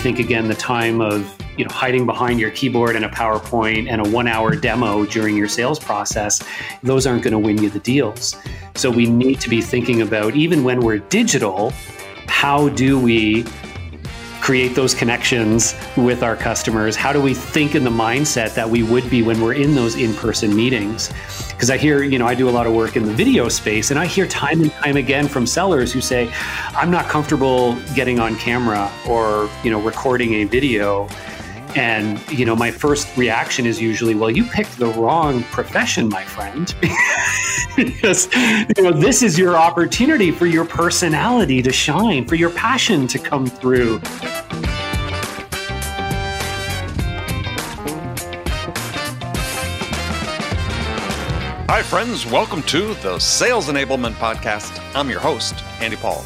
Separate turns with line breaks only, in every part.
think again the time of you know hiding behind your keyboard and a PowerPoint and a one hour demo during your sales process, those aren't going to win you the deals. So we need to be thinking about even when we're digital, how do we create those connections with our customers? How do we think in the mindset that we would be when we're in those in person meetings? Because I hear, you know, I do a lot of work in the video space, and I hear time and time again from sellers who say, I'm not comfortable getting on camera or, you know, recording a video. And, you know, my first reaction is usually, well, you picked the wrong profession, my friend. because, you know, this is your opportunity for your personality to shine, for your passion to come through.
Hi, friends. Welcome to the Sales Enablement Podcast. I'm your host, Andy Paul.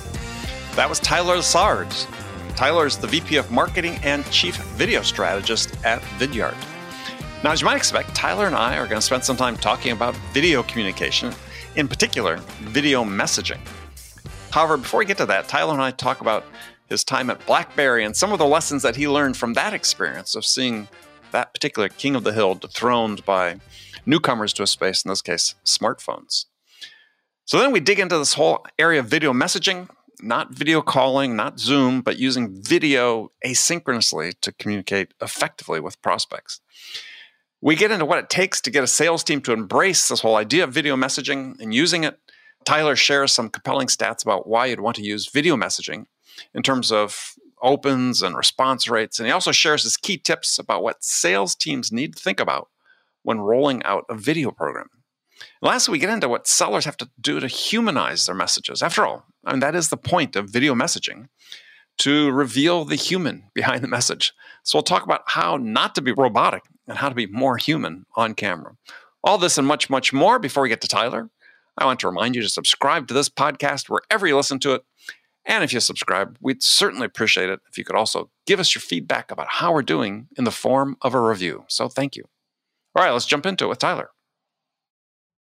That was Tyler Lessard. Tyler is the VP of Marketing and Chief Video Strategist at Vidyard. Now, as you might expect, Tyler and I are going to spend some time talking about video communication, in particular, video messaging. However, before we get to that, Tyler and I talk about his time at BlackBerry and some of the lessons that he learned from that experience of seeing that particular king of the hill dethroned by newcomers to a space, in this case, smartphones. So then we dig into this whole area of video messaging, not video calling, not Zoom, but using video asynchronously to communicate effectively with prospects. We get into what it takes to get a sales team to embrace this whole idea of video messaging and using it. Tyler shares some compelling stats about why you'd want to use video messaging in terms of opens and response rates. And he also shares his key tips about what sales teams need to think about when rolling out a video program. Lastly, we get into what sellers have to do to humanize their messages. After all, I mean, that is the point of video messaging to reveal the human behind the message. So we'll talk about how not to be robotic and how to be more human on camera. All this and much, much more before we get to Tyler. I want to remind you to subscribe to this podcast wherever you listen to it. And if you subscribe, we'd certainly appreciate it if you could also give us your feedback about how we're doing in the form of a review. So thank you. All right, let's jump into it with Tyler.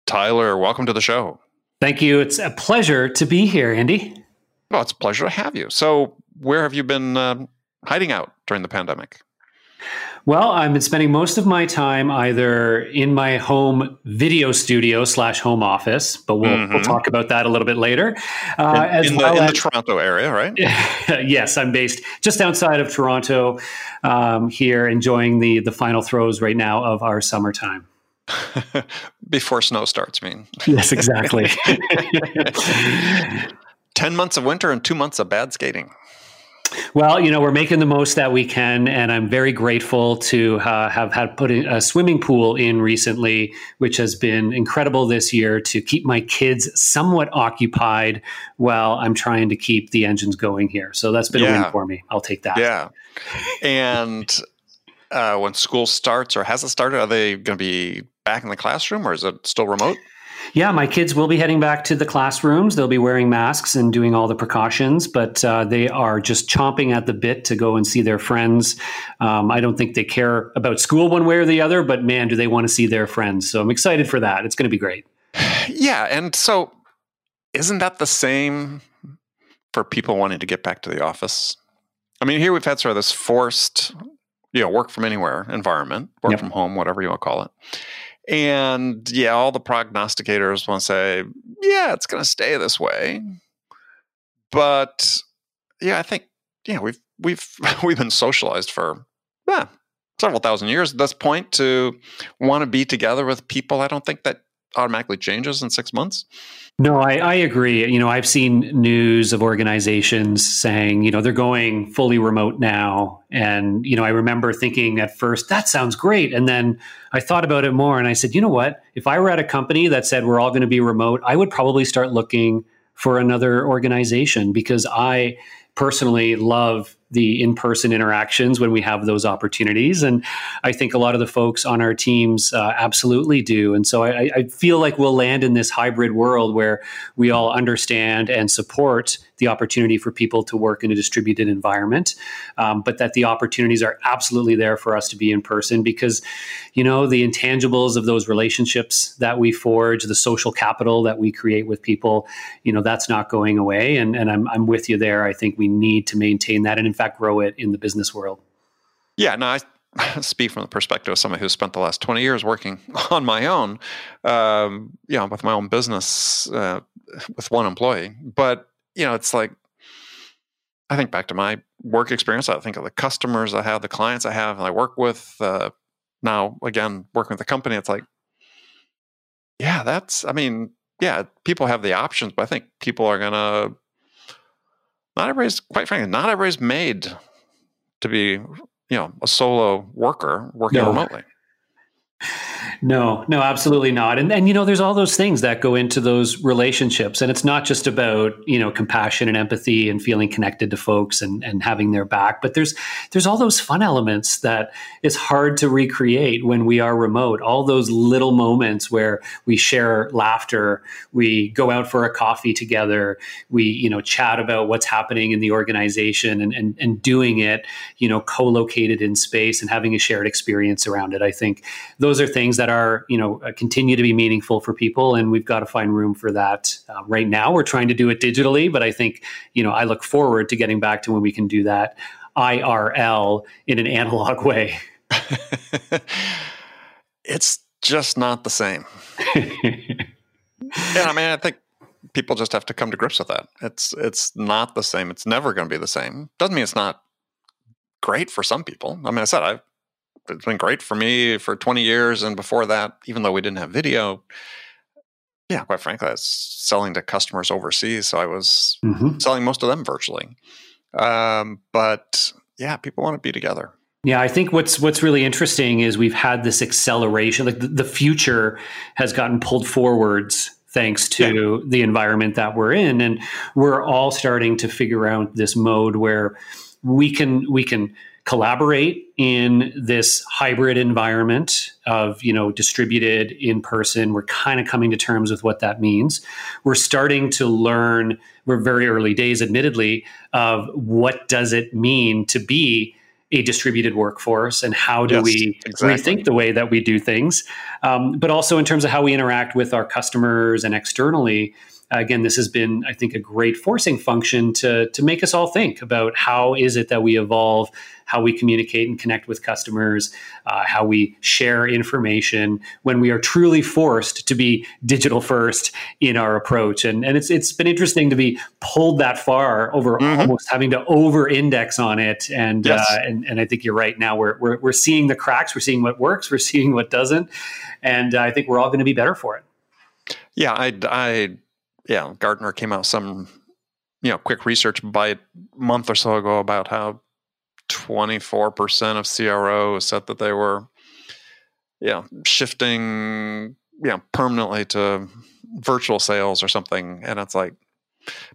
Tyler, welcome to the show.
Thank you. It's a pleasure to be here, Andy.
Well, it's a pleasure to have you. So, where have you been uh, hiding out during the pandemic?
Well, I've been spending most of my time either in my home video studio slash home office, but we'll, mm-hmm. we'll talk about that a little bit later.
Uh, in, in, the, in as, the, Toronto area, right?
yes, I'm based just outside of Toronto um, here, enjoying the the final throes right now of our summertime.
Before snow starts, I mean.
Yes, exactly.
10 months of winter and two months of bad skating.
Well, you know, we're making the most that we can, and I'm very grateful to uh, have had put a swimming pool in recently, which has been incredible this year to keep my kids somewhat occupied while I'm trying to keep the engines going here. So that's been yeah. a win for me. I'll take that.
Yeah. And uh, when school starts or has it started, are they going to be back in the classroom or is it still remote?
Yeah, my kids will be heading back to the classrooms. They'll be wearing masks and doing all the precautions, but uh, they are just chomping at the bit to go and see their friends. Um, I don't think they care about school one way or the other, but man, do they want to see their friends. So I'm excited for that. It's going to be great.
Yeah. And so isn't that the same for people wanting to get back to the office? I mean, here we've had sort of this forced, you know, work from anywhere environment, work yep. from home, whatever you want to call it. And yeah, all the prognosticators want to say, yeah, it's going to stay this way. But yeah, I think yeah, we've we've we've been socialized for yeah, several thousand years at this point to want to be together with people. I don't think that automatically changes in six months.
No, I, I, agree. You know, I've seen news of organizations saying, you know, they're going fully remote now. And, you know, I remember thinking at first, that sounds great. And then I thought about it more and I said, you know what? If I were at a company that said we're all going to be remote, I would probably start looking for another organization because I personally love the in-person interactions when we have those opportunities and i think a lot of the folks on our teams uh, absolutely do and so I, I, feel like we'll land in this hybrid world where we all understand and support the opportunity for people to work in a distributed environment, um, but that the opportunities are absolutely there for us to be in person because, you know, the intangibles of those relationships that we forge, the social capital that we create with people, you know, that's not going away. And, and I'm, I'm with you there. I think we need to maintain that. And in fact, fact grow it in the business world.
Yeah, no, I speak from the perspective of someone who's spent the last 20 years working on my own, um, you know, with my own business uh, with one employee. But, you know, it's like, I think back to my work experience. I think of the customers I have, the clients I have, and I work with. Uh, now, again, working with the company, it's like, yeah, that's, I mean, yeah, people have the options, but I think people are going to, not everybody's, quite frankly, not everybody's made to be you know a solo worker working no. remotely.
No, no, absolutely not. And and you know, there's all those things that go into those relationships, and it's not just about you know compassion and empathy and feeling connected to folks and and having their back, but there's there's all those fun elements that is hard to recreate when we are remote. All those little moments where we share laughter, we go out for a coffee together, we you know chat about what's happening in the organization, and and and doing it you know co-located in space and having a shared experience around it. I think those are things that are you know uh, continue to be meaningful for people and we've got to find room for that uh, right now. We're trying to do it digitally but i think you know i look forward to getting back to when we can do that irl in an analog way.
It's just not the same. And i mean i think people just have to come to grips with that. It's it's not the same. It's never going to be the same. Doesn't mean it's not great for some people. I mean i said i've it's been great for me for 20 years. And before that, even though we didn't have video, yeah, quite frankly, I was selling to customers overseas. So I was mm-hmm. selling most of them virtually. Um, but yeah, people want to be together.
Yeah, I think what's what's really interesting is we've had this acceleration. Like the, the future has gotten pulled forwards thanks to yeah. the environment that we're in, and we're all starting to figure out this mode where we can we can collaborate in this hybrid environment of you know distributed in person. We're kind of coming to terms with what that means. We're starting to learn we're very early days admittedly of what does it mean to be a distributed workforce and how do yes, we exactly. rethink the way that we do things. Um, but also in terms of how we interact with our customers and externally again, this has been, I think, a great forcing function to, to make us all think about how is it that we evolve, how we communicate and connect with customers, uh, how we share information when we are truly forced to be digital first in our approach. And, and it's, it's been interesting to be pulled that far over mm-hmm. almost having to over index on it. And, yes. uh, and, and I think you're right now we're, we're, we're seeing the cracks, we're seeing what works, we're seeing what doesn't. And I think we're all going to be better for it.
Yeah, I, I yeah, Gartner came out some you know quick research by a month or so ago about how 24% of CROs said that they were yeah shifting know permanently to virtual sales or something. And it's like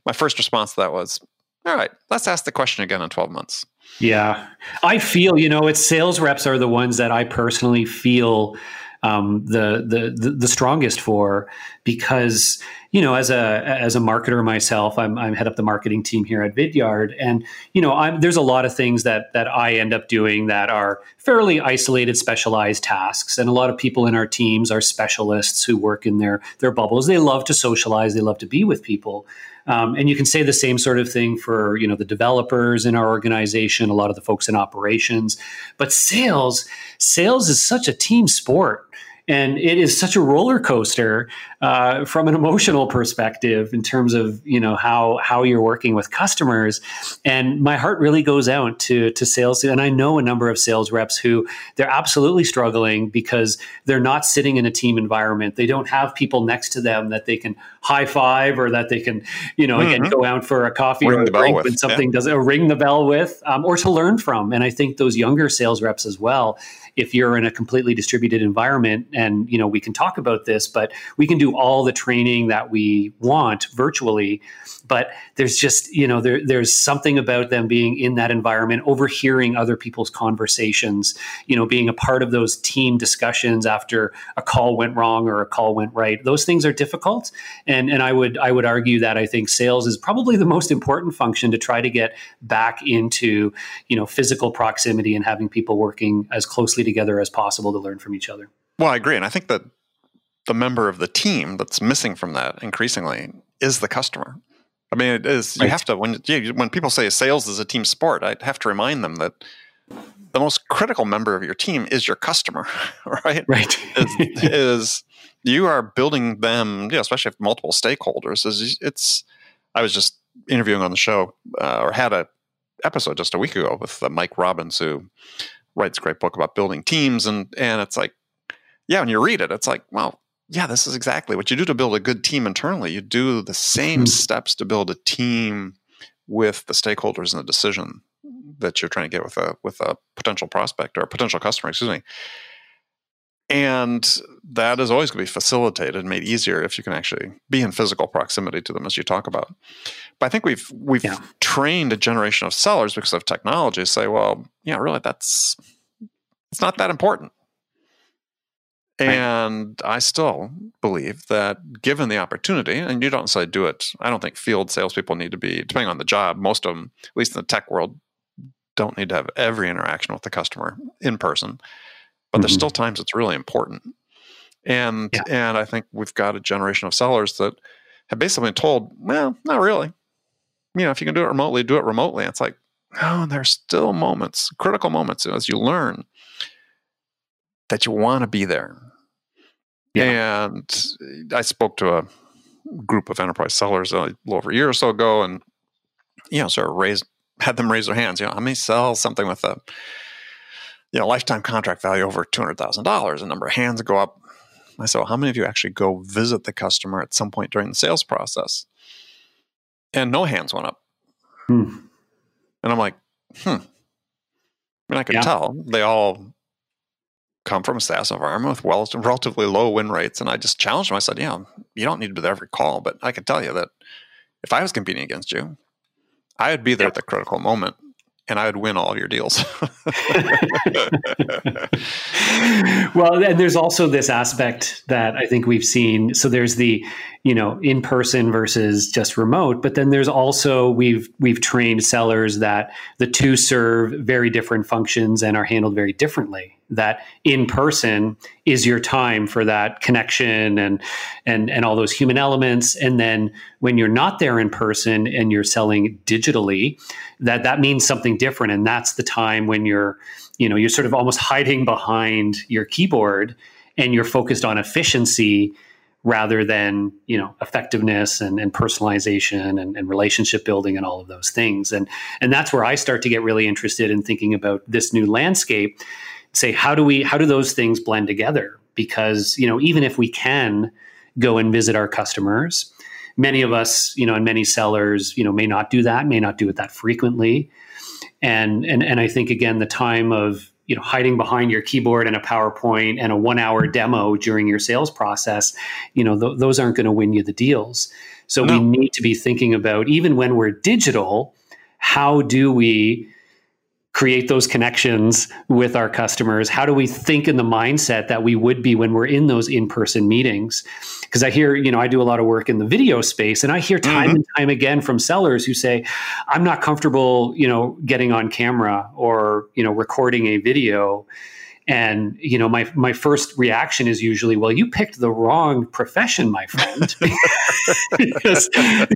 my first response to that was all right let's ask the question again in 12 months.
Yeah. I feel you know it's sales reps are the ones that i personally feel um, the, the the strongest for because you know as a as a marketer myself I'm, I'm head up the marketing team here at Vidyard. And you know I'm, there's a lot of things that that I end up doing that are fairly isolated specialized tasks. And a lot of people in our teams are specialists who work in their their bubbles. They love to socialize. They love to be with people. Um, and you can say the same sort of thing for you know the developers in our organization, a lot of the folks in operations. But sales, sales is such a team sport and it is such a roller coaster uh, from an emotional perspective in terms of you know how how you're working with customers and my heart really goes out to to sales and i know a number of sales reps who they're absolutely struggling because they're not sitting in a team environment they don't have people next to them that they can high five or that they can you know mm-hmm. again go out for a coffee ring or a drink when something yeah. does or ring the bell with um, or to learn from and i think those younger sales reps as well if you're in a completely distributed environment and you know we can talk about this but we can do all the training that we want virtually. But there's just you know there, there's something about them being in that environment overhearing other people's conversations you know being a part of those team discussions after a call went wrong or a call went right. Those things are difficult. And and i would i would argue that i think sales is probably the most important function to try to get back into you know physical proximity and having people working as closely together as possible to learn from each other.
Well, I agree. And I think that the member of the team that's missing from that increasingly is the customer. I mean, it is. You right. have to when yeah, when people say sales is a team sport, I have to remind them that the most critical member of your team is your customer, right?
Right.
is, is you are building them, yeah, especially if multiple stakeholders. Is it's. I was just interviewing on the show, uh, or had a episode just a week ago with uh, Mike Robbins, who writes a great book about building teams, and and it's like, yeah, when you read it, it's like, well, yeah, this is exactly what you do to build a good team internally. You do the same mm-hmm. steps to build a team with the stakeholders and the decision that you're trying to get with a with a potential prospect or a potential customer, excuse me. And that is always going to be facilitated and made easier if you can actually be in physical proximity to them, as you talk about. But I think we've we've yeah. trained a generation of sellers because of technology. Say, well, yeah, really, that's it's not that important. And I still believe that given the opportunity, and you don't say do it, I don't think field salespeople need to be, depending on the job, most of them, at least in the tech world, don't need to have every interaction with the customer in person. But mm-hmm. there's still times it's really important. And yeah. and I think we've got a generation of sellers that have basically been told, well, not really. You know, if you can do it remotely, do it remotely. it's like, no, there's still moments, critical moments as you learn that you want to be there yeah. And I spoke to a group of enterprise sellers a little over a year or so ago, and you know, sort of raised had them raise their hands. You know, how many sell something with a you know lifetime contract value over two hundred thousand dollars? A number of hands go up. I said, well, how many of you actually go visit the customer at some point during the sales process? And no hands went up. Hmm. And I'm like, hmm. I mean, I could yeah. tell they all come from a SaaS environment with well, relatively low win rates. And I just challenged them. I said, yeah, you don't need to be there every call, but I can tell you that if I was competing against you, I would be there yep. at the critical moment and I would win all your deals.
well, and there's also this aspect that I think we've seen. So there's the, you know, in person versus just remote, but then there's also we've we've trained sellers that the two serve very different functions and are handled very differently that in person is your time for that connection and and and all those human elements. And then when you're not there in person and you're selling digitally that that means something different. And that's the time when you're you know you're sort of almost hiding behind your keyboard and you're focused on efficiency rather than you know effectiveness and, and personalization and, and, relationship building and all of those things. And and that's where i start to get really interested in thinking about this new landscape say how do we how do those things blend together? Because you know even if we can go and visit our customers many of us you know and many sellers you know may not do that may not do it that frequently. And and and i think again the time of you know hiding behind your keyboard and a powerpoint and a one hour demo during your sales process you know th- those aren't going to win you the deals. So no. we need to be thinking about even when we're digital how do we create those connections with our customers? How do we think in the mindset that we would be when we're in those in-person meetings? Because I hear, you know, I do a lot of work in the video space and I hear time mm-hmm. and time again from sellers who say, I'm not comfortable, you know, getting on camera or, you know, recording a video and you know my my first reaction is usually well you picked the wrong profession my friend. Because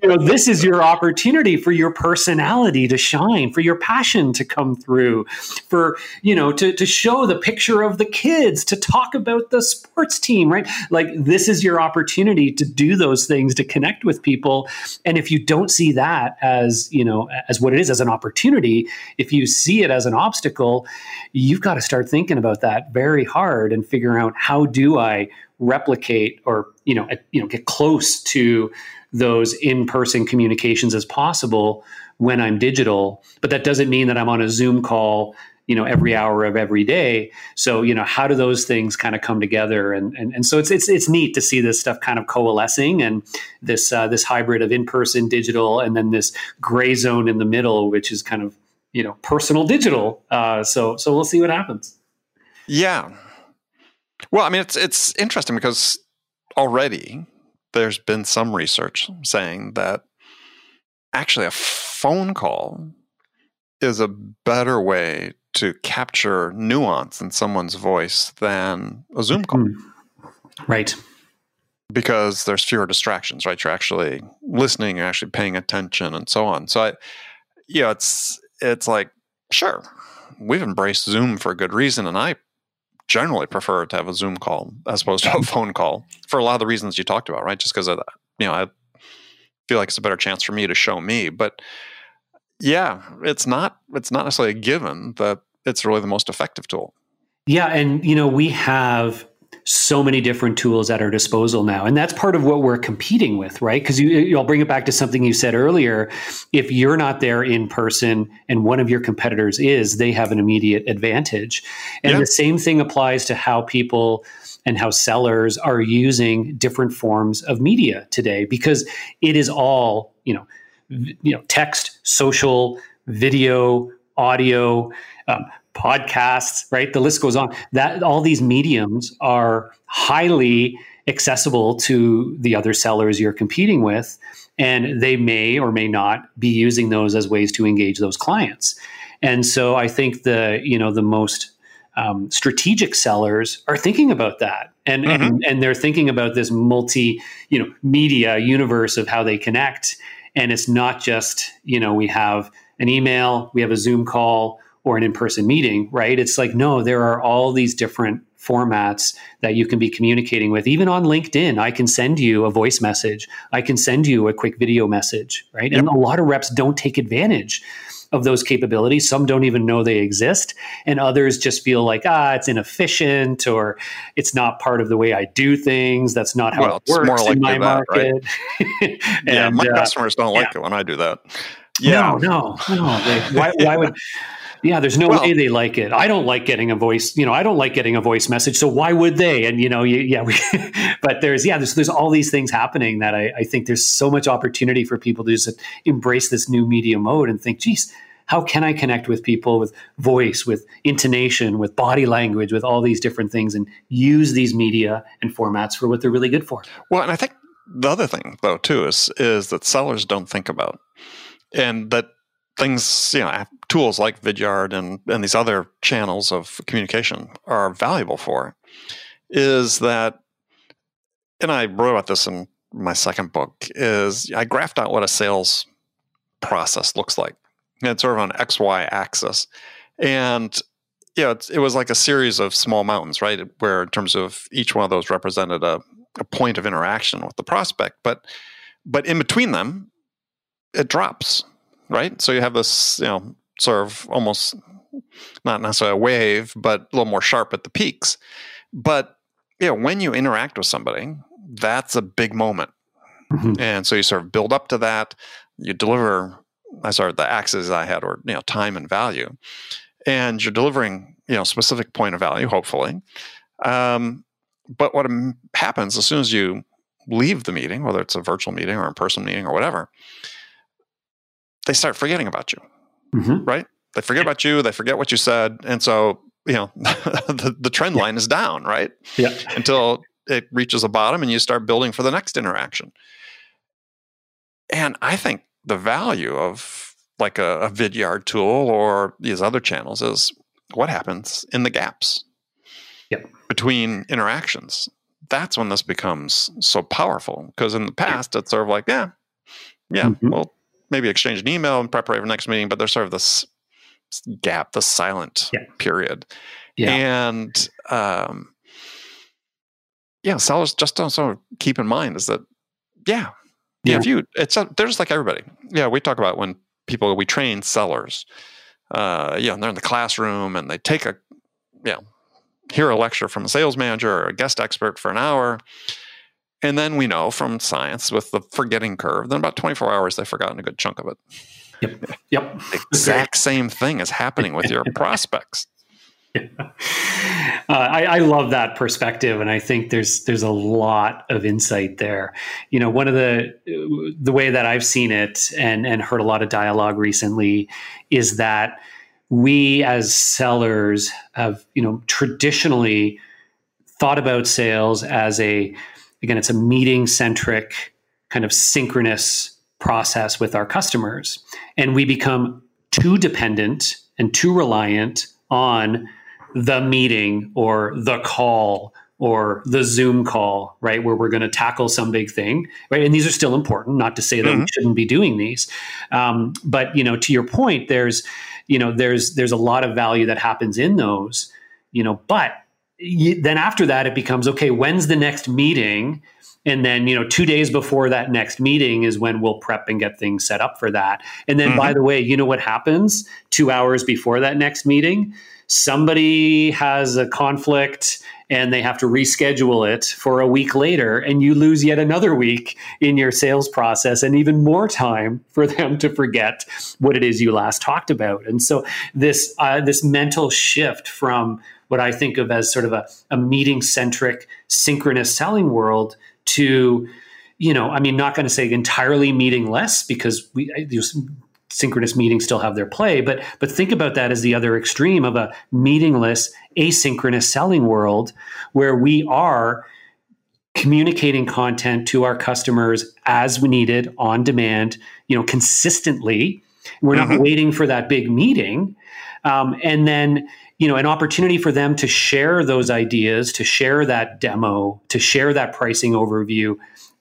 you know this is your opportunity for your personality to shine for your passion to come through for you know to to show the picture of the kids to talk about the sports team right? Like this is your opportunity to do those things to connect with people. And if you don't see that as you know as what it is as an opportunity if you see it as an obstacle you've got to start thinking about that very hard and figuring out how do I replicate or you know you know get close to those in-person communications as possible when I'm digital. But that doesn't mean that I'm on a Zoom call you know every hour of every day. So you know how do those things kind of come together? And and, and so it's it's it's neat to see this stuff kind of coalescing and this uh, this hybrid of in-person digital and then this gray zone in the middle which is kind of you know personal digital. Uh, so so we'll see what happens
yeah. Well, I mean, it's it's interesting because already there's been some research saying that actually a phone call is a better way to capture nuance in someone's voice than a Zoom call.
Mm. Right.
because there's fewer distractions, right? You're actually listening, you're actually paying attention, and so on. So I, you know, it's it's like sure, we've embraced Zoom for a good reason, and I generally prefer to have a Zoom call as opposed to a phone call for a lot of the reasons you talked about, right? Just because of that, you know, I feel like it's a better chance for me to show me, but yeah, it's not it's not necessarily a given that it's really the most effective tool.
Yeah, and you know, we have so many different tools at our disposal now. And that's part of what we're competing with, right? Because you, I'll bring it back to something you said earlier. If you're not there in person and one of your competitors is, they have an immediate advantage. And yeah. the same thing applies to how people and how sellers are using different forms of media today because it is all, you know, you know, text, social, video, audio, um, podcasts, right? The list goes on. That all these mediums are highly accessible to the other sellers you're competing with, and they may or may not be using those as ways to engage those clients. And so I think the you know the most um, strategic sellers are thinking about that and, mm-hmm. and and they're thinking about this multi you know media universe of how they connect and it's not just you know we have an email we have a zoom call or an in-person meeting right it's like no there are all these different formats that you can be communicating with even on linkedin i can send you a voice message i can send you a quick video message right yep. and a lot of reps don't take advantage of those capabilities some don't even know they exist and others just feel like ah it's inefficient or it's not part of the way i do things that's not how well, it works in my that, market
right? and, yeah my uh, customers don't like yeah. it when i do that
yeah. No, no, no. They, why, why would yeah, there's no well, way they like it. I don't like getting a voice, you know, I don't like getting a voice message. So why would they? And you know, you, yeah, we, but there's yeah, there's there's all these things happening that I, I think there's so much opportunity for people to just embrace this new media mode and think, geez, how can I connect with people with voice, with intonation, with body language, with all these different things, and use these media and formats for what they're really good for?
Well, and I think the other thing though too is is that sellers don't think about, and that things, you know, tools like Vidyard and, and these other channels of communication are valuable for is that, and I wrote about this in my second book, is I graphed out what a sales process looks like. it's sort of on XY axis. And yeah, know, it was like a series of small mountains, right? Where in terms of each one of those represented a, a point of interaction with the prospect. But but in between them, it drops right? So you have this, you know, sort of almost not necessarily a wave, but a little more sharp at the peaks. But you know, when you interact with somebody, that's a big moment. Mm-hmm. And so you sort of build up to that. You deliver, I started the axes I had, or you know, time and value, and you're delivering, you know, specific point of value, hopefully. Um, but what happens as soon as you leave the meeting, whether it's a virtual meeting or in person meeting or whatever, they start forgetting about you, mm-hmm. right? They forget about you. They forget what you said, and so you know the the trend line is down, right?
Yeah.
Until it reaches a bottom, and you start building for the next interaction. And I think the value of like a, a Vidyard tool or these other channels is what happens in the gaps
yep.
between interactions. That's when this becomes so powerful. Because in the past, it's sort of like, yeah, yeah, mm-hmm. well, maybe exchange an email and prepare for next meeting, but there's sort of this gap, the silent yeah. period. Yeah. And um, yeah, sellers just don't sort of keep in mind is that yeah, yeah. If you, it's a, they're just like everybody. Yeah, we talk about when people we train sellers. Uh, you know, they're in the classroom and they take a, you know, hear a lecture from a sales manager or a guest expert for an hour, and then we know from science with the forgetting curve, then about 24 hours, they've forgotten a good chunk of it.
Yep. Yep.
exact same thing is happening with your prospects.
Yeah. Uh, I, I, love that perspective, and I think there's there's a lot of insight there. You know, one of the the way that I've seen it and and heard a lot of dialogue recently is that we as sellers have you know traditionally thought about sales as a again, it's a meeting centric kind of synchronous process with our customers. And we become too dependent and too reliant on the meeting or the call or the Zoom call, right, where we're going to tackle some big thing, right? And these are still important. Not to say that mm-hmm. we shouldn't be doing these, um, but you know, to your point, there's you know there's there's a lot of value that happens in those, you know, but then after that it becomes okay. When's the next meeting? And then you know two days before that next meeting is when we'll prep and get things set up for that. And then mm-hmm. by the way you know what happens? Two hours before that next meeting somebody has a conflict and they have to reschedule it for a week later and you lose yet another week in your sales process and even more time for them to forget what it is you last talked about. And so this uh, this mental shift from what i think of as sort of a, a meeting centric synchronous selling world to you know i mean not going to say entirely meeting less because we synchronous meetings still have their play but but think about that as the other extreme of a meaningless asynchronous selling world where we are communicating content to our customers as we needed on demand you know consistently we're not mm-hmm. waiting for that big meeting um, and then you know an opportunity for them to share those ideas to share that demo to share that pricing overview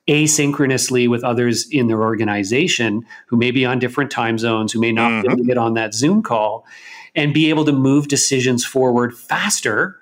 asynchronously with others in their organization who may be on different time zones, who may not mm-hmm. be able to get on that Zoom call, and be able to move decisions forward faster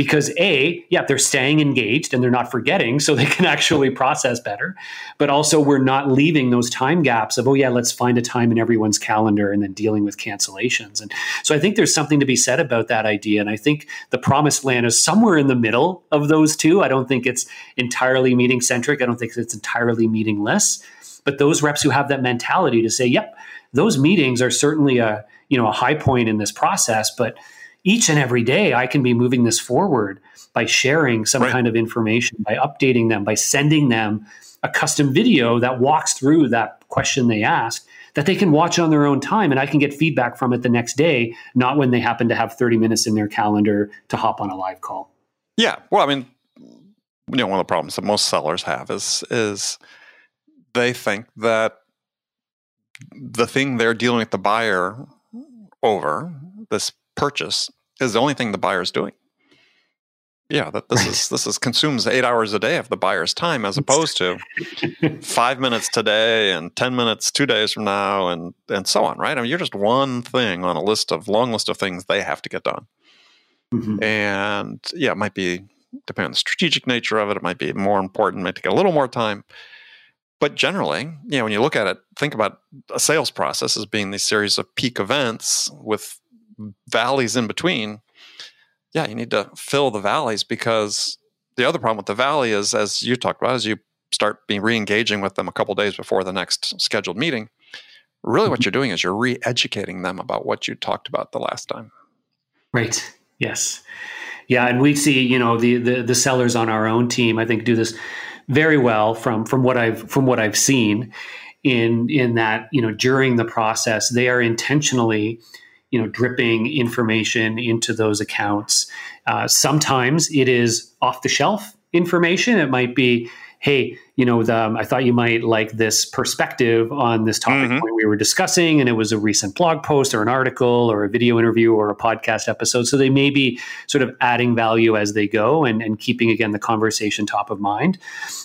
because a yeah they're staying engaged and they're not forgetting so they can actually process better. But also we're not leaving those time gaps of oh yeah let's find a time in everyone's calendar and then dealing with cancellations. And so i think there's something to be said about that idea. And i think the promised land is somewhere in the middle of those two. I don't think it's entirely meeting centric i don't think it's entirely meeting less but those reps who have that mentality to say yep those meetings are certainly a you know a high point in this process but each and every day I can be moving this forward by sharing some right. kind of information, by updating them, by sending them a custom video that walks through that question they asked that they can watch on their own time and I can get feedback from it the next day, not when they happen to have 30 minutes in their calendar to hop on a live call.
Yeah. Well, I mean, you know, one of the problems that most sellers have is is they think that the thing they're dealing with the buyer over, this purchase is the only thing the buyer's doing. Yeah, that this is this is consumes eight hours a day of the buyer's time as opposed to five minutes today and ten minutes two days from now and and so on, right? I mean, you're just one thing on a list of long list of things they have to get done. Mm-hmm. And yeah, it might be depending on the strategic nature of it, it might be more important, might take a little more time. But generally, you know, when you look at it, think about a sales process as being these series of peak events with valleys in between, yeah, you need to fill the valleys because the other problem with the valley is, as you talked about, as you start being re-engaging with them a couple days before the next scheduled meeting, really what mm-hmm. you're doing is you're re-educating them about what you talked about the last time.
Right. Yes. Yeah, and we see, you know, the, the the sellers on our own team, I think, do this very well from from what I've from what I've seen in in that, you know, during the process, they are intentionally you know dripping information into those accounts. Uh, sometimes it is off the shelf information. It might be, hey, you know, the, um, I thought you might like this perspective on this topic mm-hmm. we were discussing, and it was a recent blog post or an article or a video interview or a podcast episode. So they may be sort of adding value as they go and, and keeping again the conversation top of mind,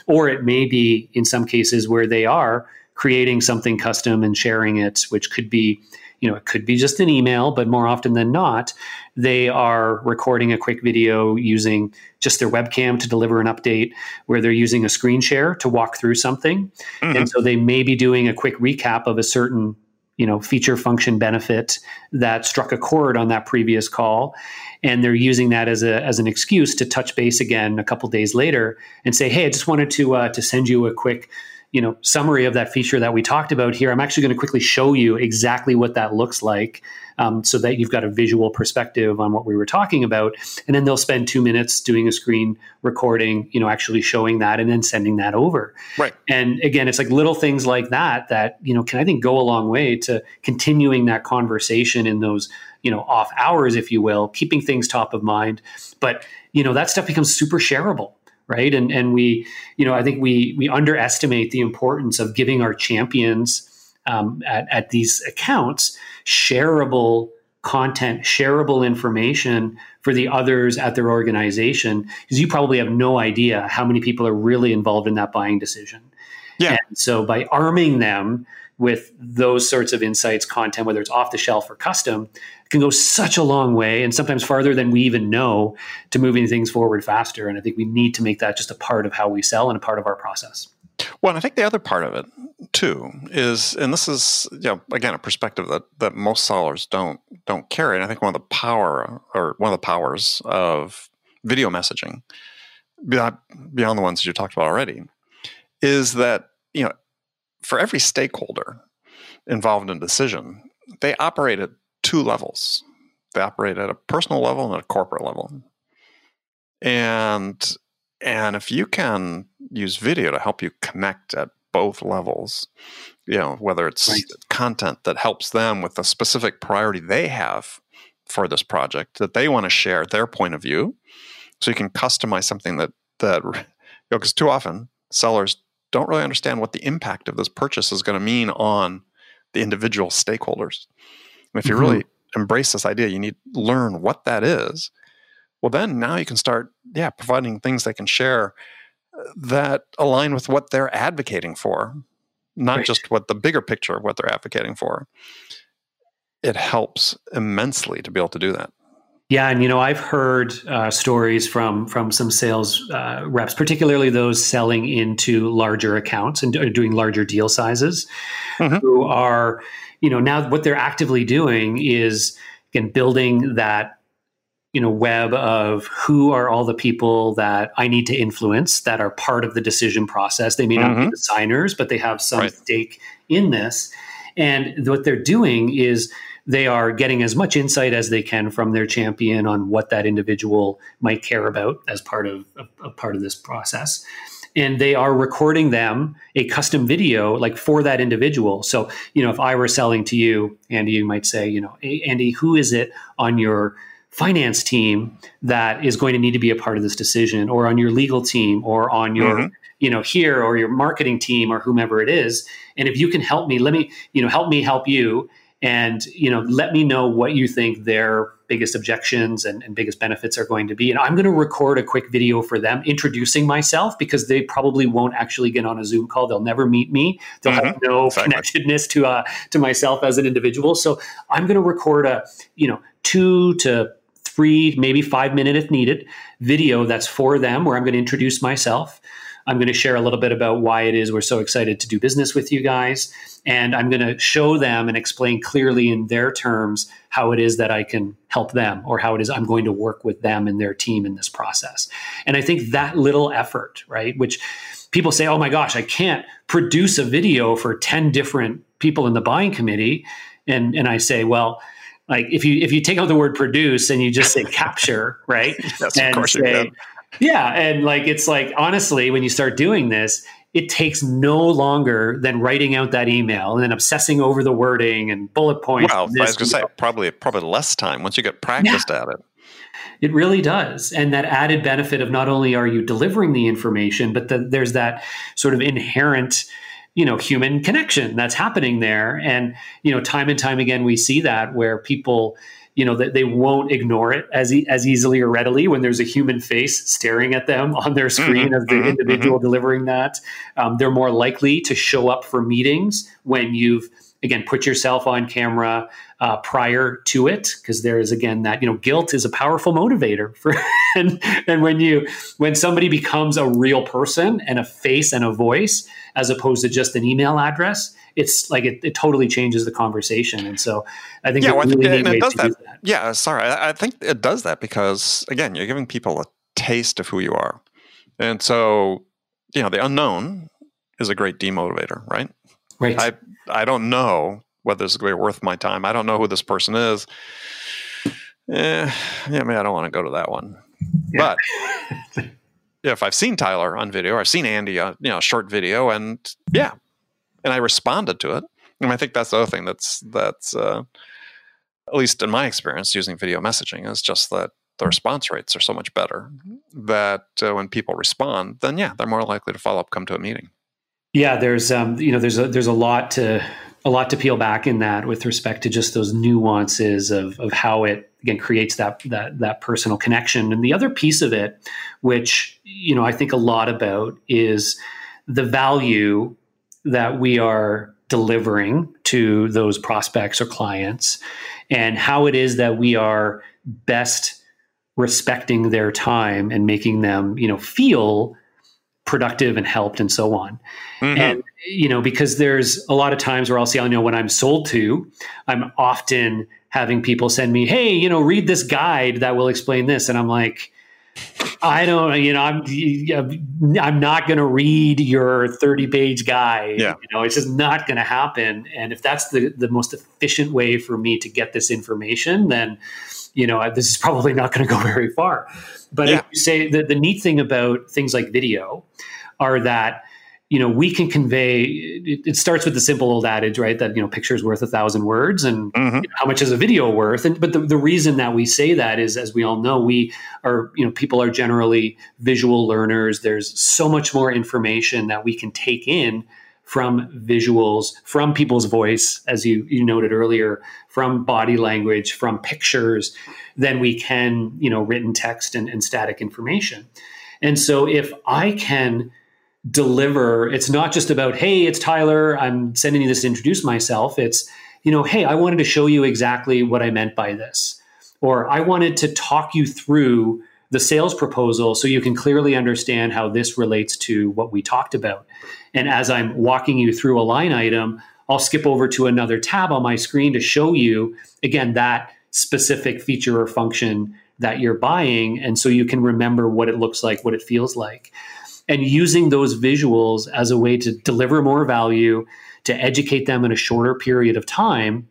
or it may be in some cases where they are creating something custom and sharing it, which could be you know, it could be just an email, but more often than not, they are recording a quick video using just their webcam to deliver an update where they're using a screen share to walk through something. Mm-hmm. And so they may be doing a quick recap of a certain you know feature function benefit that struck a chord on that previous call and they're using that as a as an excuse to touch base again a couple days later and say hey i just wanted to uh, to send you a quick you know summary of that feature that we talked about here i'm actually going to quickly show you exactly what that looks like um, so that you've got a visual perspective on what we were talking about. And then they'll spend two minutes doing a screen recording you know actually showing that and then sending that over.
Right.
And again it's like little things like that that you know can i think go a long way to continuing that conversation in those you know off hours if you will keeping things top of mind. But you know that stuff becomes super shareable right and and we you know i think we we underestimate the importance of giving our champions um, at, at these accounts shareable content, shareable information for the others at their organization because you probably have no idea how many people are really involved in that buying decision. Yeah. And so by arming them with those sorts of insights content, whether it's off the shelf or custom, can go such a long way and sometimes farther than we even know to moving things forward faster. And I think we need to make that just a part of how we sell and a part of our process.
Well, and I think the other part of it too is, and this is, you know, again, a perspective that that most sellers don't don't carry. And I think one of the power or one of the powers of video messaging, beyond beyond the ones that you talked about already, is that you know, for every stakeholder involved in a decision, they operate at two levels. They operate at a personal level and a corporate level. And and if you can use video to help you connect at both levels, you know, whether it's right. content that helps them with the specific priority they have for this project that they want to share their point of view. So you can customize something that that you know, because too often sellers don't really understand what the impact of this purchase is going to mean on the individual stakeholders. And if you mm-hmm. really embrace this idea, you need to learn what that is well then now you can start yeah providing things they can share uh, that align with what they're advocating for not right. just what the bigger picture of what they're advocating for it helps immensely to be able to do that
yeah, and you know I've heard uh, stories from from some sales uh, reps, particularly those selling into larger accounts and doing larger deal sizes, mm-hmm. who are you know now what they're actively doing is again building that you know web of who are all the people that I need to influence that are part of the decision process. They may not mm-hmm. be the signers, but they have some right. stake in this. And what they're doing is they are getting as much insight as they can from their champion on what that individual might care about as part of a, a part of this process and they are recording them a custom video like for that individual so you know if i were selling to you andy you might say you know hey, andy who is it on your finance team that is going to need to be a part of this decision or on your legal team or on your mm-hmm. you know here or your marketing team or whomever it is and if you can help me let me you know help me help you and you know let me know what you think their biggest objections and, and biggest benefits are going to be and i'm going to record a quick video for them introducing myself because they probably won't actually get on a zoom call they'll never meet me they'll mm-hmm. have no exactly. connectedness to uh, to myself as an individual so i'm going to record a you know two to three, maybe five minute if needed, video that's for them where I'm going to introduce myself. I'm going to share a little bit about why it is we're so excited to do business with you guys. And I'm going to show them and explain clearly in their terms how it is that I can help them or how it is I'm going to work with them and their team in this process. And I think that little effort, right, which people say, oh my gosh, I can't produce a video for 10 different people in the buying committee. And, and I say, well, like if you if you take out the word produce and you just say capture, right?
yes,
and
of course say,
Yeah, and like it's like honestly, when you start doing this, it takes no longer than writing out that email and then obsessing over the wording and bullet points.
Well, I was going to say probably probably less time once you get practiced yeah. at it.
It really does. And that added benefit of not only are you delivering the information, but the, there's that sort of inherent you know human connection that's happening there and you know time and time again we see that where people you know that they won't ignore it as e- as easily or readily when there's a human face staring at them on their screen mm-hmm, as the mm-hmm, individual mm-hmm. delivering that um, they're more likely to show up for meetings when you've again put yourself on camera uh, prior to it because there is again that you know guilt is a powerful motivator for and, and when you when somebody becomes a real person and a face and a voice as opposed to just an email address it's like it, it totally changes the conversation and so i think
yeah, well, really I think, it does that. do that. yeah sorry I, I think it does that because again you're giving people a taste of who you are and so you know the unknown is a great demotivator right
right
i i don't know whether it's going to be worth my time. I don't know who this person is. Eh, yeah, I mean, I don't want to go to that one. Yeah. But if I've seen Tyler on video, I've seen Andy, on, you know, short video, and yeah, and I responded to it. And I think that's the other thing that's that's uh, at least in my experience using video messaging is just that the response rates are so much better that uh, when people respond, then yeah, they're more likely to follow up, come to a meeting.
Yeah, there's um, you know there's a there's a lot to a lot to peel back in that with respect to just those nuances of, of how it again creates that that that personal connection. And the other piece of it, which you know I think a lot about, is the value that we are delivering to those prospects or clients, and how it is that we are best respecting their time and making them you know feel productive and helped and so on. Mm-hmm. And, you know, because there's a lot of times where I'll see, I know when I'm sold to, I'm often having people send me, hey, you know, read this guide that will explain this. And I'm like, I don't, you know, I'm, I'm not going to read your 30 page guide.
Yeah.
You know, it's just not going to happen. And if that's the, the most efficient way for me to get this information, then, you know, this is probably not going to go very far. But yeah. if you say the, the neat thing about things like video are that you know we can convey it, it, starts with the simple old adage right that you know pictures worth a thousand words and mm-hmm. you know, how much is a video worth? And but the, the reason that we say that is as we all know we are you know people are generally visual learners. There's so much more information that we can take in from visuals from people's voice as you you noted earlier from body language from pictures than we can you know written text and, and static information. And so if i can deliver. It's not just about hey it's tyler i'm sending you this to introduce myself. It's you know hey i wanted to show you exactly what i meant by this or i wanted to talk you through the sales proposal so you can clearly understand how this relates to what we talked about. And as i'm walking you through a line item i'll skip over to another tab on my screen to show you again that specific feature or function that you're buying and so you can remember what it looks like what it feels like and using those visuals as a way to deliver more value, to educate them in a shorter period of time,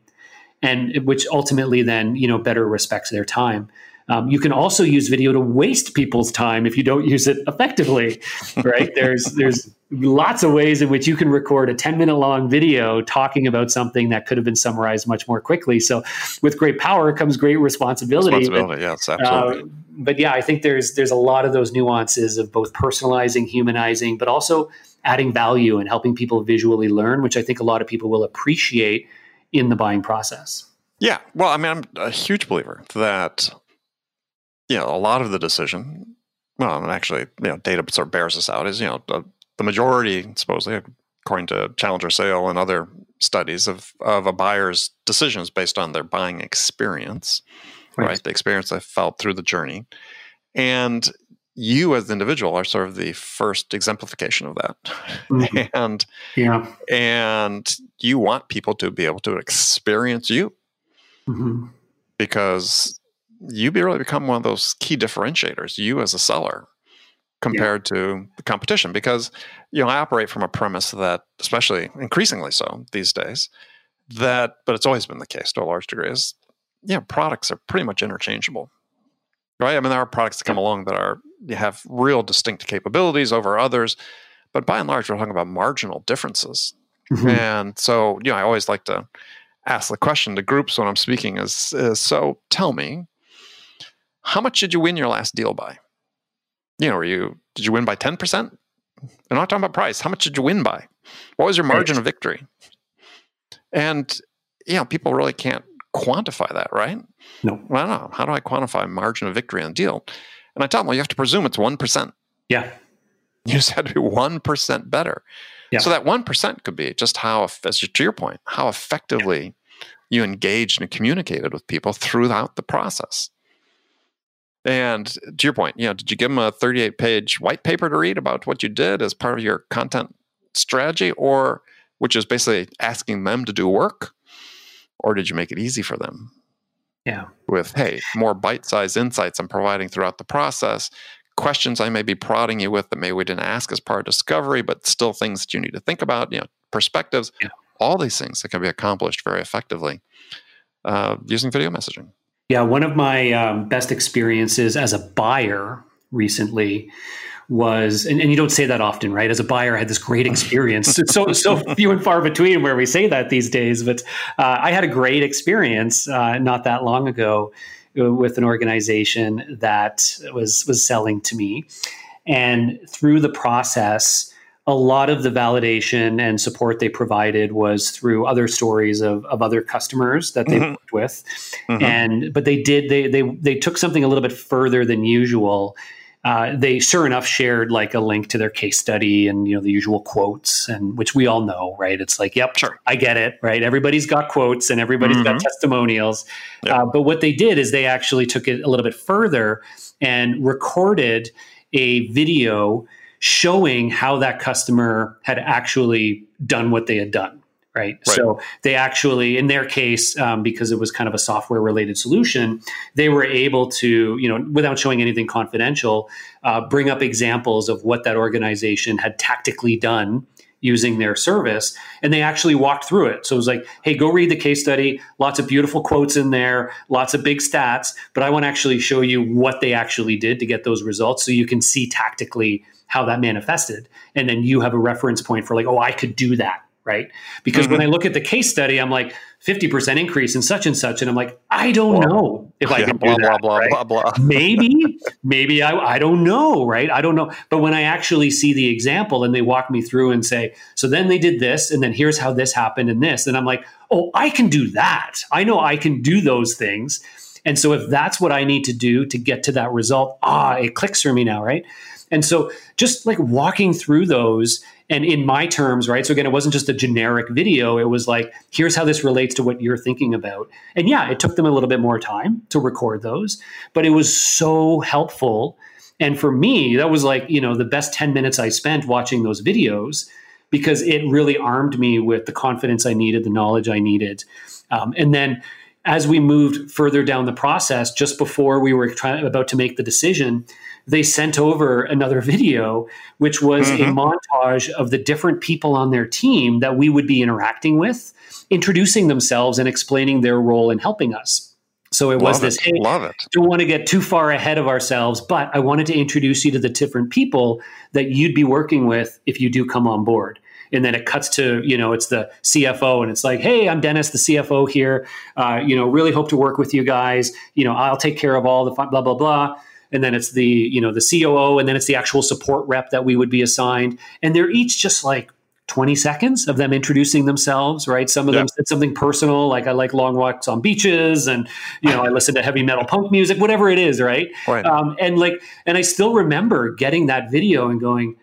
and which ultimately then you know better respects their time. Um, you can also use video to waste people's time if you don't use it effectively, right? there's there's lots of ways in which you can record a 10 minute long video talking about something that could have been summarized much more quickly. So, with great power comes great responsibility.
Responsibility, but, yes, absolutely. Uh,
but yeah, I think there's there's a lot of those nuances of both personalizing, humanizing, but also adding value and helping people visually learn, which I think a lot of people will appreciate in the buying process.
Yeah, well, I mean, I'm a huge believer that you know a lot of the decision. Well, and actually, you know, data sort of bears this out. Is you know the, the majority, supposedly, according to Challenger Sale and other studies of of a buyer's decisions based on their buying experience right. right? The experience I felt through the journey. And you as the individual are sort of the first exemplification of that. Mm-hmm. and
yeah.
and you want people to be able to experience you. Mm-hmm. Because you really become one of those key differentiators, you as a seller compared yeah. to the competition because you know I operate from a premise that especially increasingly so these days that but it's always been the case to a large degree is yeah, products are pretty much interchangeable, right? I mean, there are products that come along that are you have real distinct capabilities over others, but by and large, we're talking about marginal differences. Mm-hmm. And so, you know, I always like to ask the question to groups when I'm speaking is, is so tell me, how much did you win your last deal by? You know, were you did you win by 10%? I'm not talking about price. How much did you win by? What was your margin of victory? And you know, people really can't quantify that, right?
No.
Well, I don't know. How do I quantify margin of victory on a deal? And I tell them, well, you have to presume it's 1%.
Yeah.
You just had to be 1% better. Yeah. So that 1% could be just how, as to your point, how effectively yeah. you engaged and communicated with people throughout the process. And to your point, you know, did you give them a 38 page white paper to read about what you did as part of your content strategy, or which is basically asking them to do work? or did you make it easy for them?
Yeah.
With, hey, more bite sized insights I'm providing throughout the process, questions I may be prodding you with that maybe we didn't ask as part of discovery, but still things that you need to think about, you know, perspectives, yeah. all these things that can be accomplished very effectively uh, using video messaging.
Yeah. One of my um, best experiences as a buyer recently was, and, and, you don't say that often, right? As a buyer, I had this great experience. so so few and far between where we say that these days. But uh, I had a great experience uh, not that long ago uh, with an organization that was was selling to me, and through the process. A lot of the validation and support they provided was through other stories of, of other customers that they mm-hmm. worked with mm-hmm. and but they did they they they took something a little bit further than usual uh, they sure enough shared like a link to their case study and you know the usual quotes and which we all know right it's like yep sure. i get it right everybody's got quotes and everybody's mm-hmm. got testimonials yep. uh, but what they did is they actually took it a little bit further and recorded a video showing how that customer had actually done what they had done. Right? right. So they actually, in their case, um, because it was kind of a software related solution, they were able to, you know, without showing anything confidential, uh, bring up examples of what that organization had tactically done using their service and they actually walked through it. So it was like hey go read the case study. Lots of beautiful quotes in there lots of big stats but i want to actually show you what they actually did to get those results so you can see tactically how that manifested. And then you have a reference point for like oh i could do that right because mm-hmm. when i look at the case study i'm like 50% increase in such and such and i'm like i don't well, know if i can blah, do that blah, right? blah, blah, blah. maybe maybe I, I don't know right i don't know but when i actually see the example and they walk me through and say so then they did this and then here's how this happened and this and i'm like oh i can do that i know i can do those things and so if that's what i need to do to get to that result ah it clicks for me now right and so just like walking through those and in my terms, right? So again, it wasn't just a generic video. It was like, here's how this relates to what you're thinking about. And yeah, it took them a little bit more time to record those, but it was so helpful. And for me, that was like, you know, the best 10 minutes I spent watching those videos because it really armed me with the confidence I needed, the knowledge I needed. Um, and then as we moved further down the process, just before we were trying, about to make the decision, they sent over another video, which was mm-hmm. a montage of the different people on their team that we would be interacting with, introducing themselves and explaining their role in helping us. So it was this,
it. hey, Love it.
don't want to get too far ahead of ourselves, but I wanted to introduce you to the different people that you'd be working with if you do come on board. And then it cuts to, you know, it's the CFO and it's like, hey, I'm Dennis, the CFO here. Uh, you know, really hope to work with you guys. You know, I'll take care of all the fun, blah, blah, blah and then it's the you know the COO, and then it's the actual support rep that we would be assigned, and they're each just like 20 seconds of them introducing themselves, right? Some of them said something personal, like I like long walks on beaches and, you know, I listen to heavy metal punk music, whatever it is, right? right. Um, and like, and I still remember getting that video and going,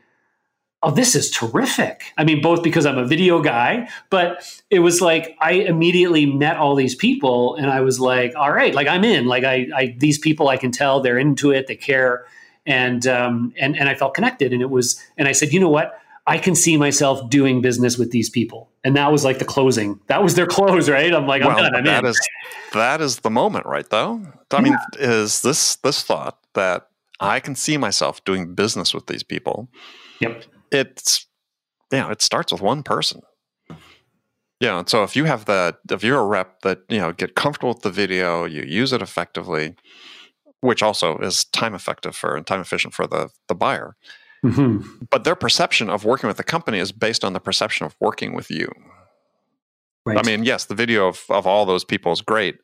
oh, this is terrific. I mean, both because I'm a video guy, but it was like I immediately met all these people and I was like, all right, like I'm in. Like I, I these people I can tell they're into it, they care. And um and and I felt connected. And it was and I said, you know what? I can see myself doing business with these people. And that was like the closing. That was their close, right? I'm like, I'm done. I'm
that
in.
Is, that is the moment, right though? I yeah. mean, is this this thought that I can see myself doing business with these people.
Yep
it's you know it starts with one person yeah and so if you have the if you're a rep that you know get comfortable with the video you use it effectively which also is time effective for and time efficient for the the buyer mm-hmm. but their perception of working with the company is based on the perception of working with you right. i mean yes the video of, of all those people is great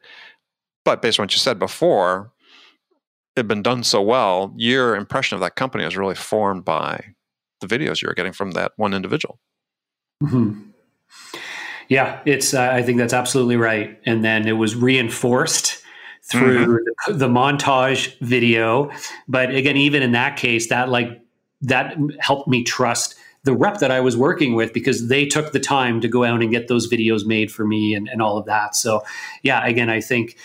but based on what you said before it had been done so well your impression of that company is really formed by the videos you're getting from that one individual.
Mm-hmm. Yeah, it's. Uh, I think that's absolutely right. And then it was reinforced through mm-hmm. the, the, montage video. But again, even in that case, that like that helped me trust the rep that I was working with because they took the time to go out and get those videos made for me and, and all of that. So yeah, again, I think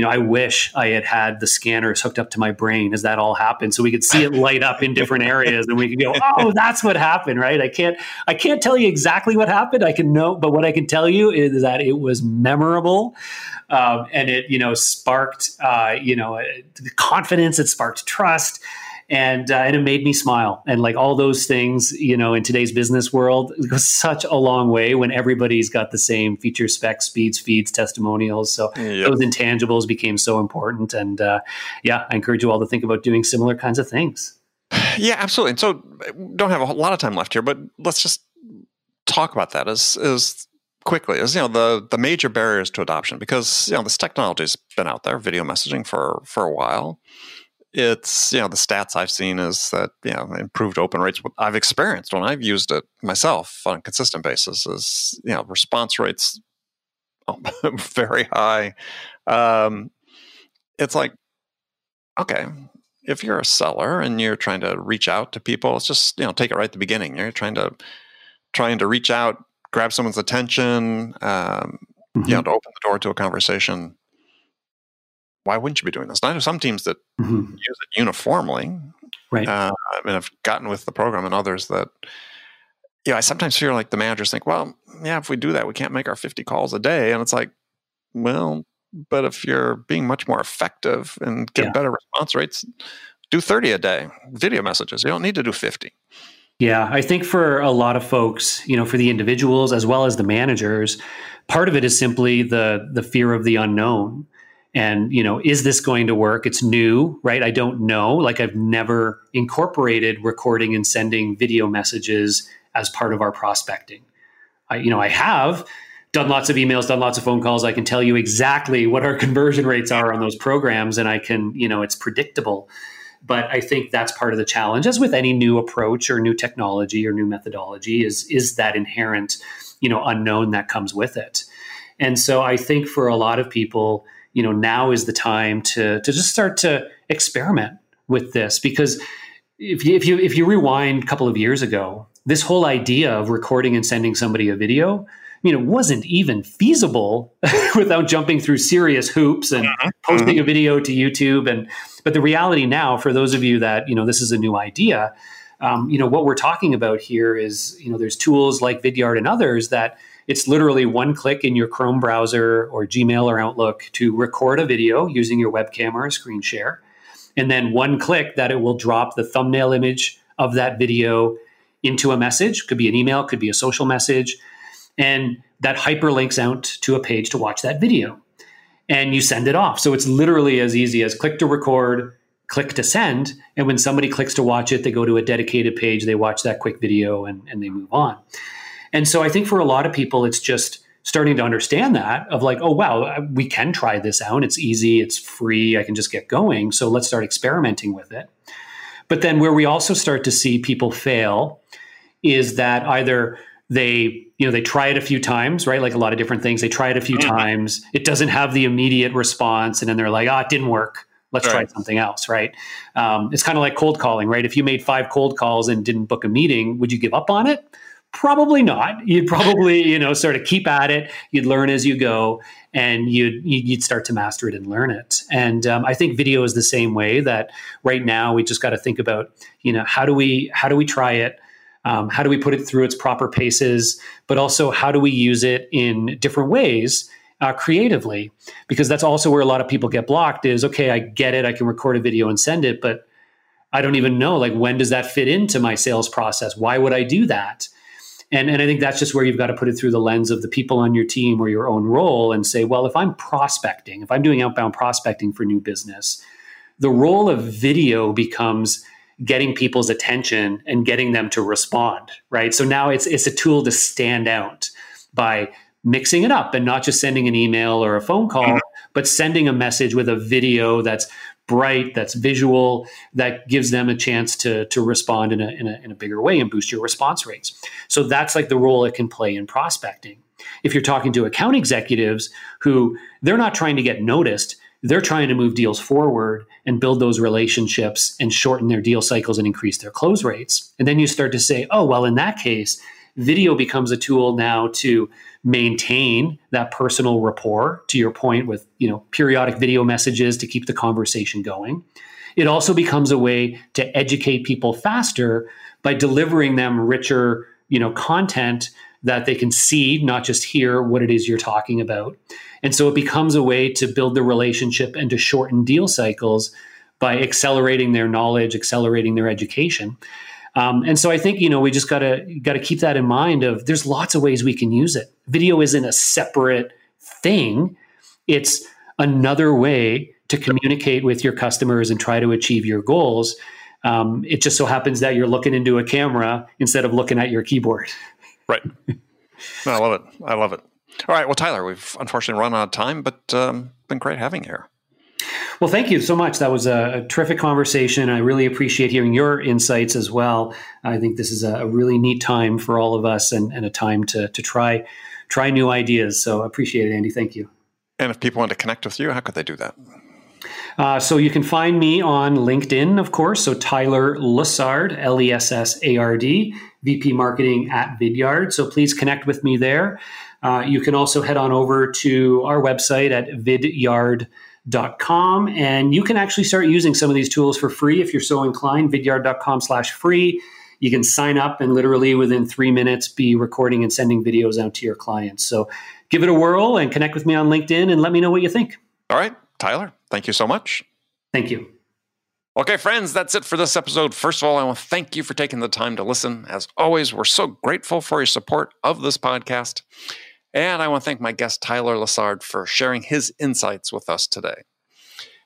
you know, I wish I had had the scanners hooked up to my brain as that all happened, so we could see it light up in different areas, and we could go, "Oh, that's what happened!" Right? I can't, I can't tell you exactly what happened. I can know, but what I can tell you is that it was memorable, um, and it, you know, sparked, uh, you know, confidence. It sparked trust and uh, and it made me smile. And like all those things you know in today's business world it goes such a long way when everybody's got the same feature specs speeds feeds testimonials. So yep. those intangibles became so important. And uh, yeah i encourage you all to think about doing similar kinds of things.
Yeah absolutely. And so don't have a lot of time left here but let's just talk about that as as quickly as you know the the major barriers to adoption because you know this technology's been out there video messaging for for a while it's you know the stats I've seen is that you know improved open rates. What I've experienced when I've used it myself on a consistent basis is you know response rates very high. Um, it's like okay, if you're a seller and you're trying to reach out to people, it's just you know take it right at the beginning. You're trying to trying to reach out, grab someone's attention, um, mm-hmm. you know, to open the door to a conversation why wouldn't you be doing this? I know some teams that mm-hmm. use it uniformly.
Right.
Uh, I mean, I've gotten with the program and others that, you know, I sometimes feel like the managers think, well, yeah, if we do that, we can't make our 50 calls a day. And it's like, well, but if you're being much more effective and get yeah. better response rates, do 30 a day video messages. You don't need to do 50.
Yeah, I think for a lot of folks, you know, for the individuals as well as the managers, part of it is simply the the fear of the unknown and you know is this going to work? It's new right? I don't know. Like i've never incorporated recording and sending video messages as part of our prospecting. I you know i have done lots of emails done lots of phone calls. I can tell you exactly what our conversion rates are on those programs and i can you know it's predictable. But i think that's part of the challenge as with any new approach or new technology or new methodology is is that inherent you know unknown that comes with it. And so i think for a lot of people you know now is the time to to just start to experiment with this. Because if you if you if you rewind a couple of years ago this whole idea of recording and sending somebody a video you know it wasn't even feasible without jumping through serious hoops and mm-hmm. posting a video to youtube. And but the reality now for those of you that you know this is a new idea um, you know what we're talking about here is you know there's tools like vidyard and others that it's literally one click in your Chrome browser or Gmail or Outlook to record a video using your webcam or a screen share. And then one click that it will drop the thumbnail image of that video into a message, could be an email, could be a social message, and that hyperlinks out to a page to watch that video. And you send it off. So it's literally as easy as click to record, click to send. And when somebody clicks to watch it, they go to a dedicated page, they watch that quick video, and, and they move on. And so I think for a lot of people, it's just starting to understand that of like, oh, wow, we can try this out. It's easy, it's free, I can just get going. So let's start experimenting with it. But then where we also start to see people fail is that either they you know they try it a few times right like a lot of different things they try it a few mm-hmm. times it doesn't have the immediate response and then they're like oh it didn't work let's right. try something else right um, it's kind of like cold calling right if you made five cold calls and didn't book a meeting would you give up on it Probably not. You'd probably, you know, sort of keep at it. You'd learn as you go, and you'd you'd start to master it and learn it. And um, I think video is the same way. That right now we just got to think about, you know, how do we how do we try it? Um, how do we put it through its proper paces? But also, how do we use it in different ways? Uh, creatively because that's also where a lot of people get blocked is okay i get it i can record a video and send it but i don't even know like when does that fit into my sales process why would i do that and, and I think that's just where you've got to put it through the lens of the people on your team or your own role and say, well, if I'm prospecting, if I'm doing outbound prospecting for new business, the role of video becomes getting people's attention and getting them to respond, right? So now it's it's a tool to stand out by mixing it up and not just sending an email or a phone call, mm-hmm. but sending a message with a video that's bright, that's visual, that gives them a chance to, to respond in a, in, a, in a bigger way and boost your response rates. So that's like the role it can play in prospecting. If you're talking to account executives who they're not trying to get noticed, they're trying to move deals forward and build those relationships and shorten their deal cycles and increase their close rates. And then you start to say, oh, well, in that case, video becomes a tool now to maintain that personal rapport to your point with you know periodic video messages to keep the conversation going. It also becomes a way to educate people faster by delivering them richer you know content that they can see not just hear what it is you're talking about. And so it becomes a way to build the relationship and to shorten deal cycles by accelerating their knowledge accelerating their education um, and so I think you know we just gotta gotta keep that in mind. Of there's lots of ways we can use it. Video isn't a separate thing; it's another way to communicate with your customers and try to achieve your goals. Um, it just so happens that you're looking into a camera instead of looking at your keyboard.
Right. I love it. I love it. All right. Well, Tyler, we've unfortunately run out of time, but um, been great having you here.
Well, thank you so much. That was a, a, terrific conversation. I really appreciate hearing your insights as well. I think this is a, really neat time for all of us and, and a time to, to try try new ideas. So appreciate it, Andy. Thank you.
And if people want to connect with you, how could they do that?
Uh, so you can find me on LinkedIn, of course. So Tyler Lessard, L E S S A R D, VP Marketing at Vidyard. So please connect with me there. Uh, you can also head on over to our website at vidyard.com and you can actually start using some of these tools for free if you're so inclined. Vidyard.com slash free. You can sign up and literally within three minutes be recording and sending videos out to your clients. So give it a whirl and connect with me on LinkedIn and let me know what you think.
All right, Tyler, thank you so much.
Thank you.
Okay, friends, that's it for this episode. First of all, I want to thank you for taking the time to listen. As always, we're so grateful for your support of this podcast. And I want to thank my guest, Tyler Lessard, for sharing his insights with us today.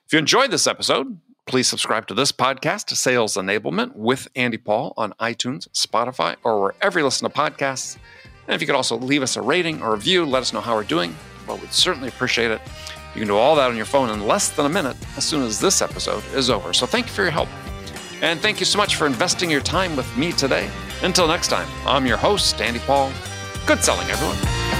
If you enjoyed this episode, please subscribe to this podcast, Sales Enablement with Andy Paul, on iTunes, Spotify, or wherever you listen to podcasts. And if you could also leave us a rating or a review, let us know how we're doing. Well, we'd certainly appreciate it. You can do all that on your phone in less than a minute as soon as this episode is over. So thank you for your help. And thank you so much for investing your time with me today. Until next time, I'm your host, Andy Paul. Good selling, everyone.